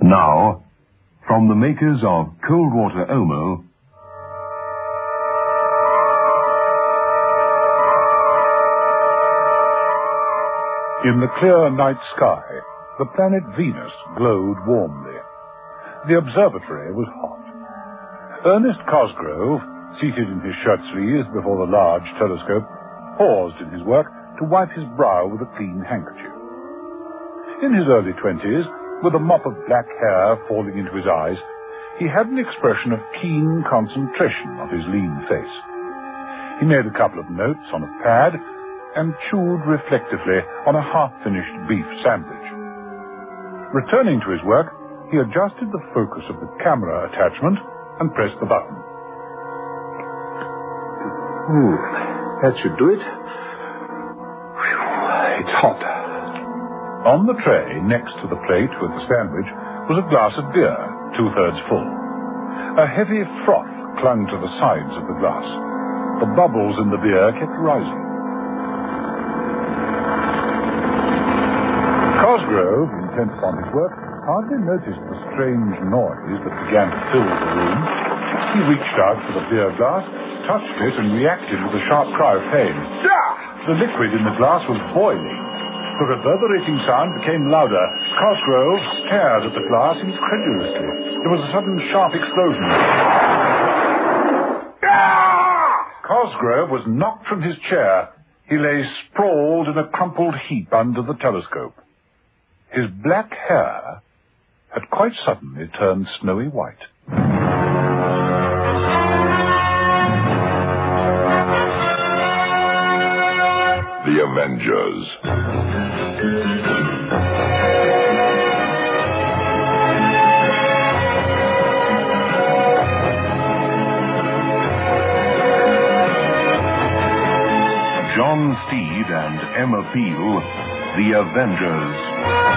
Now, from the makers of Cold Water Omo, In the clear night sky, the planet Venus glowed warmly. The observatory was hot. Ernest Cosgrove, seated in his shirt sleeves before the large telescope, paused in his work to wipe his brow with a clean handkerchief. In his early twenties, with a mop of black hair falling into his eyes, he had an expression of keen concentration on his lean face. He made a couple of notes on a pad and chewed reflectively on a half-finished beef sandwich. Returning to his work, he adjusted the focus of the camera attachment and pressed the button. Hmm, that should do it. Whew, it's hot. On the tray, next to the plate with the sandwich, was a glass of beer, two-thirds full. A heavy froth clung to the sides of the glass. The bubbles in the beer kept rising. Cosgrove, intent upon his work, hardly noticed the strange noise that began to fill the room. He reached out for the beer glass, touched it, and reacted with a sharp cry of pain. The liquid in the glass was boiling. The reverberating sound became louder. Cosgrove stared at the glass incredulously. There was a sudden sharp explosion. Cosgrove was knocked from his chair. He lay sprawled in a crumpled heap under the telescope. His black hair had quite suddenly turned snowy white. The Avengers. John Steed and Emma Peel, The Avengers.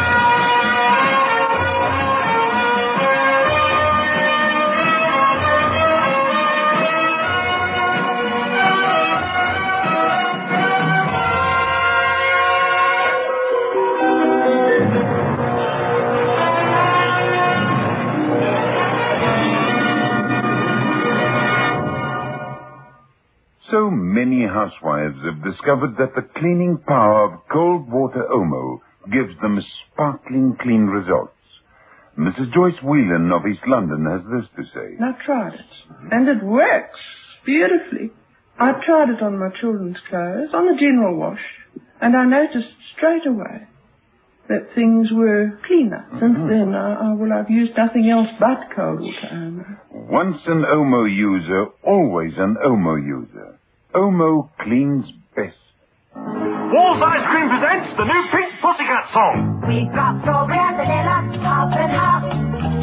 Housewives have discovered that the cleaning power of cold water Omo gives them sparkling clean results. Mrs. Joyce Whelan of East London has this to say. I tried it, and it works beautifully. I tried it on my children's clothes, on the general wash, and I noticed straight away that things were cleaner. Since mm-hmm. then, I, I, well, I've used nothing else but cold water. Once an Omo user, always an Omo user. Omo cleans best. Walls Ice Cream presents the new Pink Pussycat song. We've got strawberry, vanilla, top and half.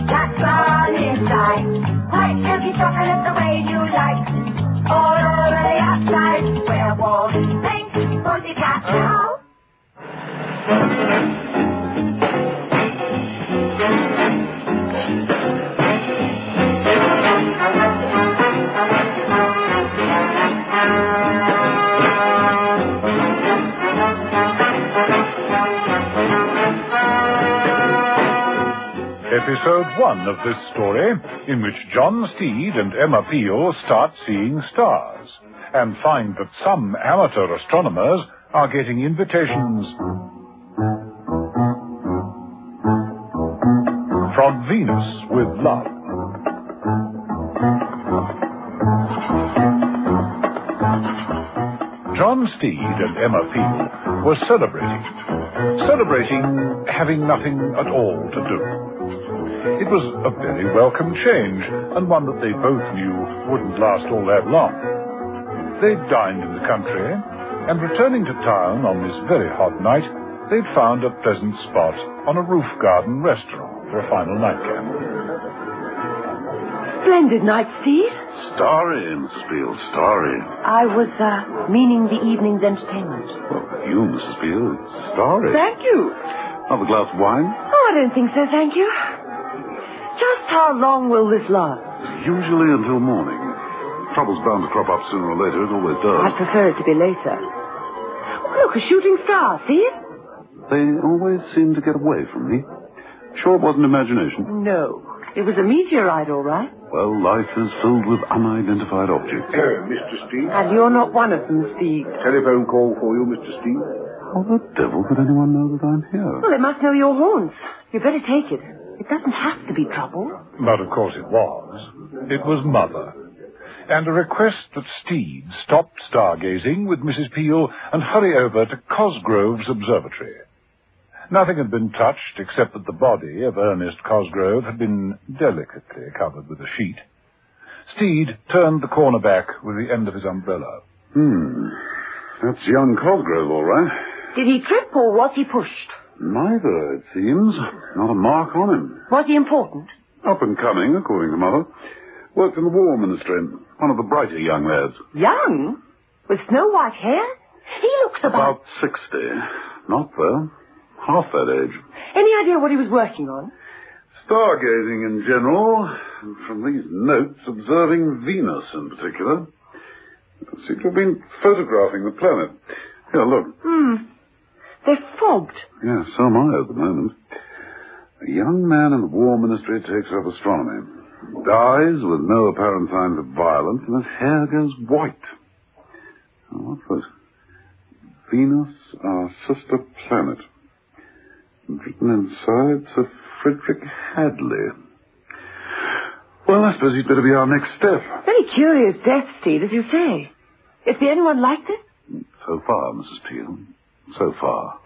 That's fun inside. White milky chocolate the way you like. All over the outside. Where walls pink pussycat now. Episode one of this story, in which John Steed and Emma Peel start seeing stars and find that some amateur astronomers are getting invitations from Venus with love. John Steed and Emma Peel were celebrating. Celebrating having nothing at all to do. It was a very welcome change, and one that they both knew wouldn't last all that long. They dined in the country, and returning to town on this very hot night, they'd found a pleasant spot on a roof garden restaurant for a final nightcap. Splendid night, Steed. Starry, Mrs. Peel, starry. I was, uh, meaning the evening's entertainment. Well, you, Mrs. Peel, it's starry. Thank you. Have a glass of wine? Oh, I don't think so, thank you. Just how long will this last? Usually until morning. Trouble's bound to crop up sooner or later. It always does. I does. prefer it to be later. Oh, look, a shooting star, see it? They always seem to get away from me. Sure it wasn't imagination? No. It was a meteorite, all right. Well, life is filled with unidentified objects. Mr. Steed. And you're not one of them, Steed. Telephone call for you, Mr. Steed. How the devil could anyone know that I'm here? Well, they must know your haunts. You'd better take it. It doesn't have to be trouble. But of course it was. It was Mother. And a request that Steed stop stargazing with Mrs. Peel and hurry over to Cosgrove's observatory. Nothing had been touched except that the body of Ernest Cosgrove had been delicately covered with a sheet. Steed turned the corner back with the end of his umbrella. Hmm. That's young Cosgrove, all right. Did he trip or was he pushed? Neither, it seems. Not a mark on him. Was he important? Up and coming, according to Mother. Worked in the War Ministry. One of the brighter young lads. Young? With snow white hair? He looks about... About 60. Not, though. Half that age. Any idea what he was working on? Stargazing in general, and from these notes, observing Venus in particular. Seems to have been photographing the planet. Here, look. Hmm. They're fogged. Yeah, so am I at the moment. A young man in the War Ministry takes up astronomy. Dies with no apparent signs of violence, and his hair goes white. What's this? Venus, our sister planet. Written inside, Sir Frederick Hadley. Well, I suppose he'd better be our next step. Very curious death, Steed, as you say. Is there anyone like this? So far, Mrs. Peel. So far.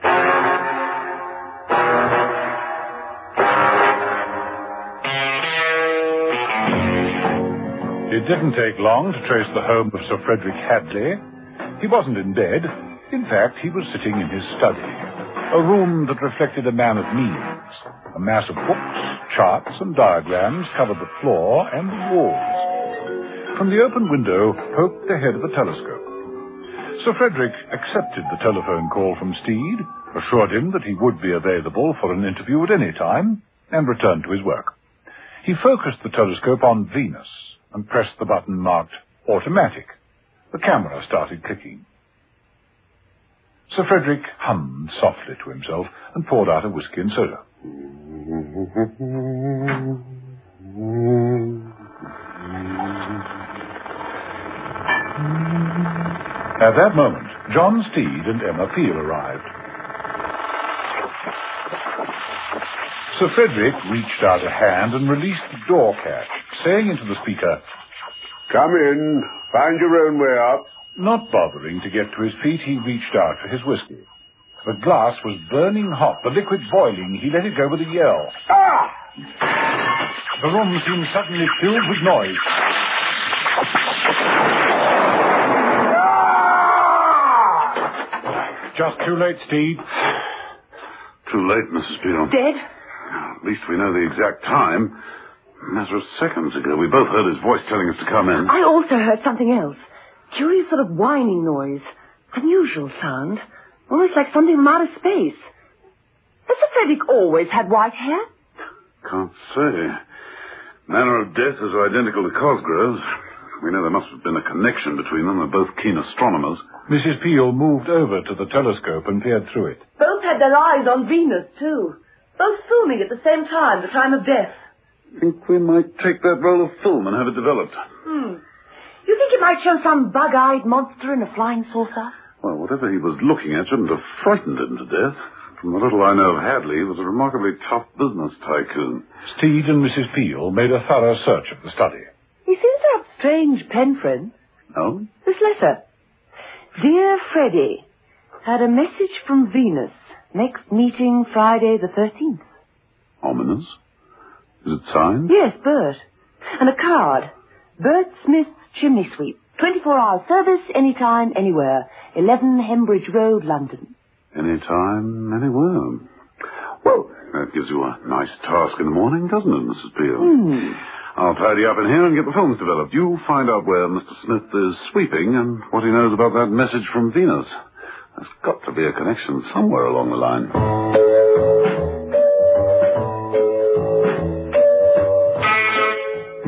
It didn't take long to trace the home of Sir Frederick Hadley. He wasn't in bed. In fact, he was sitting in his study, a room that reflected a man of means. A mass of books, charts, and diagrams covered the floor and the walls. From the open window poked the head of a telescope. Sir Frederick accepted the telephone call from Steed, assured him that he would be available for an interview at any time, and returned to his work. He focused the telescope on Venus and pressed the button marked automatic. The camera started clicking. Sir Frederick hummed softly to himself and poured out a whisky and soda. At that moment, John Steed and Emma Peel arrived. Sir Frederick reached out a hand and released the door catch, saying into the speaker, Come in. Find your own way up. Not bothering to get to his feet, he reached out for his whiskey. The glass was burning hot, the liquid boiling. He let it go with a yell. Ah! The room seemed suddenly filled with noise. Just too late, Steed. Too late, Mrs. Peel. Dead? At least we know the exact time. A matter of seconds ago, we both heard his voice telling us to come in. I also heard something else. Curious sort of whining noise. Unusual sound. Almost like something from outer space. Has Sir Frederick always had white hair? Can't say. Manner of death is identical to Cosgrove's. We know there must have been a connection between them. They're both keen astronomers. Mrs. Peel moved over to the telescope and peered through it. Both had their eyes on Venus, too. Both filming at the same time, the time of death. I think we might take that roll of film and have it developed. Hmm. You think it might show some bug-eyed monster in a flying saucer? Well, whatever he was looking at shouldn't have frightened him to death. From the little I know of Hadley, he was a remarkably tough business tycoon. Steed and Mrs. Peel made a thorough search of the study. He seems to have strange pen friend? No? This letter. Dear Freddy, had a message from Venus. Next meeting Friday the 13th. Ominous? Is it signed? Yes, Bert. And a card. Bert Smith's chimney sweep. 24 hour service, anytime, anywhere. 11 Hembridge Road, London. Anytime, anywhere. Well, that gives you a nice task in the morning, doesn't it, Mrs. Peel? Hmm. I'll tidy up in here and get the films developed. You find out where Mr. Smith is sweeping and what he knows about that message from Venus. There's got to be a connection somewhere along the line.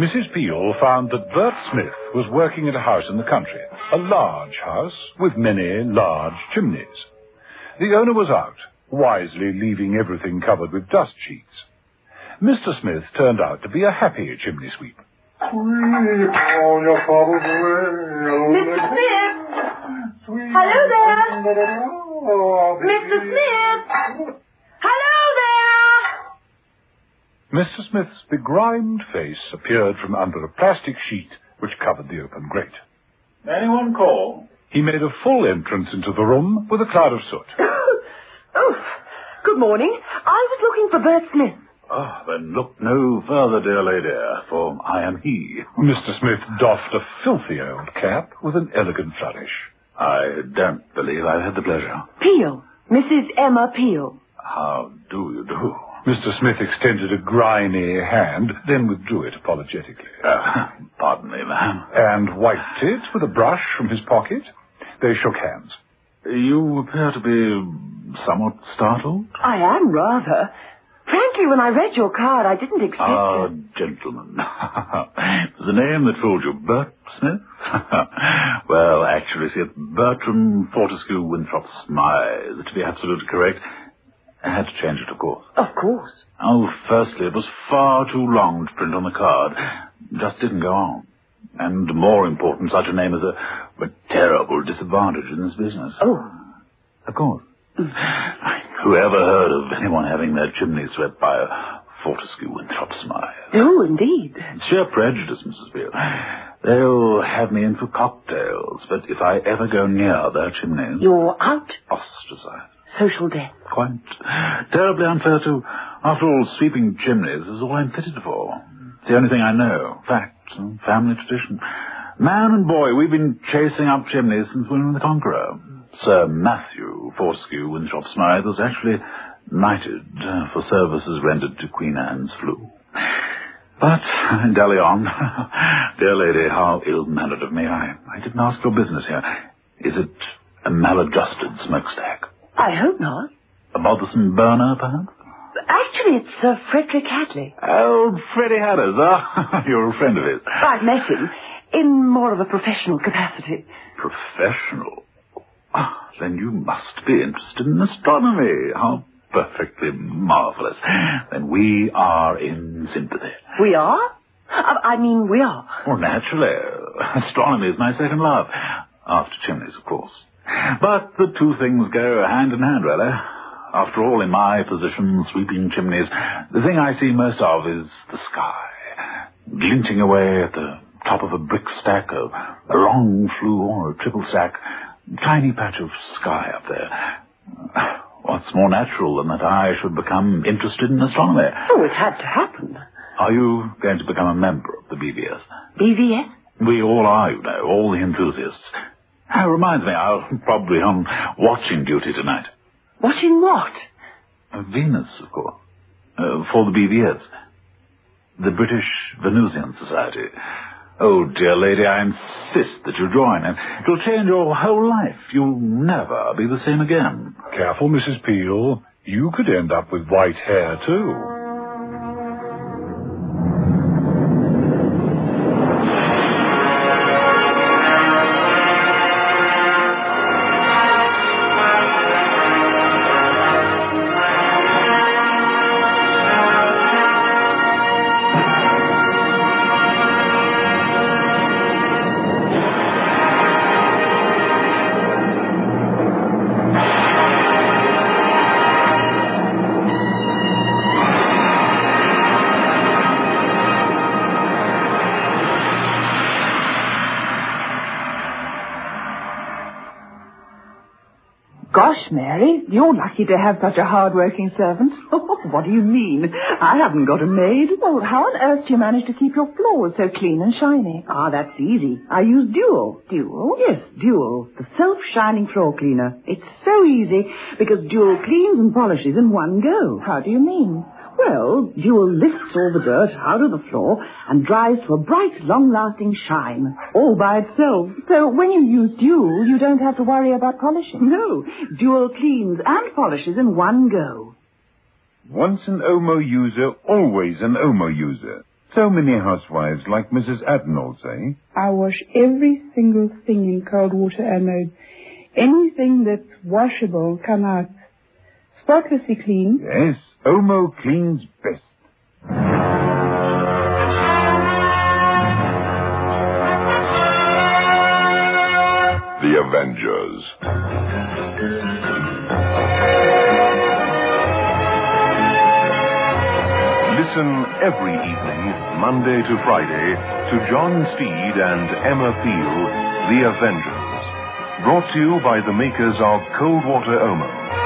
Mrs. Peel found that Bert Smith was working at a house in the country, a large house with many large chimneys. The owner was out, wisely leaving everything covered with dust sheets. Mr. Smith turned out to be a happy chimney sweep. Mr. Smith! Hello there! Mr. Smith! Hello there! Mr. Smith's begrimed face appeared from under a plastic sheet which covered the open grate. Anyone call? He made a full entrance into the room with a cloud of soot. oh, good morning. I was looking for Bert Smith. Ah, then look no further, dear lady, for I am he. Mr. Smith doffed a filthy old cap with an elegant flourish. I don't believe I've had the pleasure. Peel. Mrs. Emma Peel. How do you do? Mr. Smith extended a grimy hand, then withdrew it apologetically. Uh, pardon me, ma'am. And wiped it with a brush from his pocket. They shook hands. You appear to be somewhat startled. I am rather. Frankly, when I read your card, I didn't expect Ah, gentlemen. the name that fooled you, Bert Smith? well, actually, see, it's Bertram Fortescue Winthrop Smythe, to be absolutely correct. I had to change it, of course. Of course. Oh, firstly, it was far too long to print on the card. Just didn't go on. And more important, such a name is a, a terrible disadvantage in this business. Oh. Of course. Who ever heard of anyone having their chimney swept by a Fortescue Winthrop Smythe? Oh, indeed. It's sheer prejudice, Mrs. Peel. They'll have me in for cocktails, but if I ever go near their chimneys... You're out. Ostracized. Social death. Quite terribly unfair, too. After all, sweeping chimneys is all I'm fitted for. It's the only thing I know. Fact, and family tradition. Man and boy, we've been chasing up chimneys since William the Conqueror. Sir Matthew Fortescue Winthrop Smythe was actually knighted uh, for services rendered to Queen Anne's flue. But, dally on. Dear lady, how ill-mannered of me. I, I didn't ask your business here. Is it a maladjusted smokestack? I hope not. A bothersome burner, perhaps? Actually, it's Sir Frederick Hadley. Old Freddie Hadders, huh? You're a friend of his. I've met him in more of a professional capacity. Professional? Then you must be interested in astronomy. How perfectly marvelous. Then we are in sympathy. We are? I I mean, we are. Well, naturally. Astronomy is my second love. After chimneys, of course. But the two things go hand in hand, really. After all, in my position, sweeping chimneys, the thing I see most of is the sky. Glinting away at the top of a brick stack, a, a long flue or a triple stack, tiny patch of sky up there. What's more natural than that I should become interested in astronomy? Oh, it had to happen. Are you going to become a member of the BVS? BVS? We all are, you know, all the enthusiasts. Ah, reminds me, I'll probably on watching duty tonight. Watching what? Uh, Venus, of course. Uh, for the BVS. The British Venusian Society. Oh, dear lady, I insist that you join, and it'll change your whole life. You'll never be the same again. Careful, Mrs. Peel. You could end up with white hair, too. Mary, you're lucky to have such a hard-working servant. what do you mean? I haven't got a maid. Well, how on earth do you manage to keep your floors so clean and shiny? Ah, that's easy. I use Dual. Dual? Yes, Dual. The self-shining floor cleaner. It's so easy because Dual cleans and polishes in one go. How do you mean? Well, Dual lifts all the dirt out of the floor and dries to a bright, long-lasting shine, all by itself. So when you use Dual, you don't have to worry about polishing. No, Dual cleans and polishes in one go. Once an Omo user, always an Omo user. So many housewives, like Mrs. Adnall, say. I wash every single thing in cold water and mode. Anything that's washable come out spotlessly clean. Yes, Omo cleans best. The Avengers. Listen every evening, Monday to Friday, to John Steed and Emma Peel, The Avengers. Brought to you by the makers of Cold Water Omo.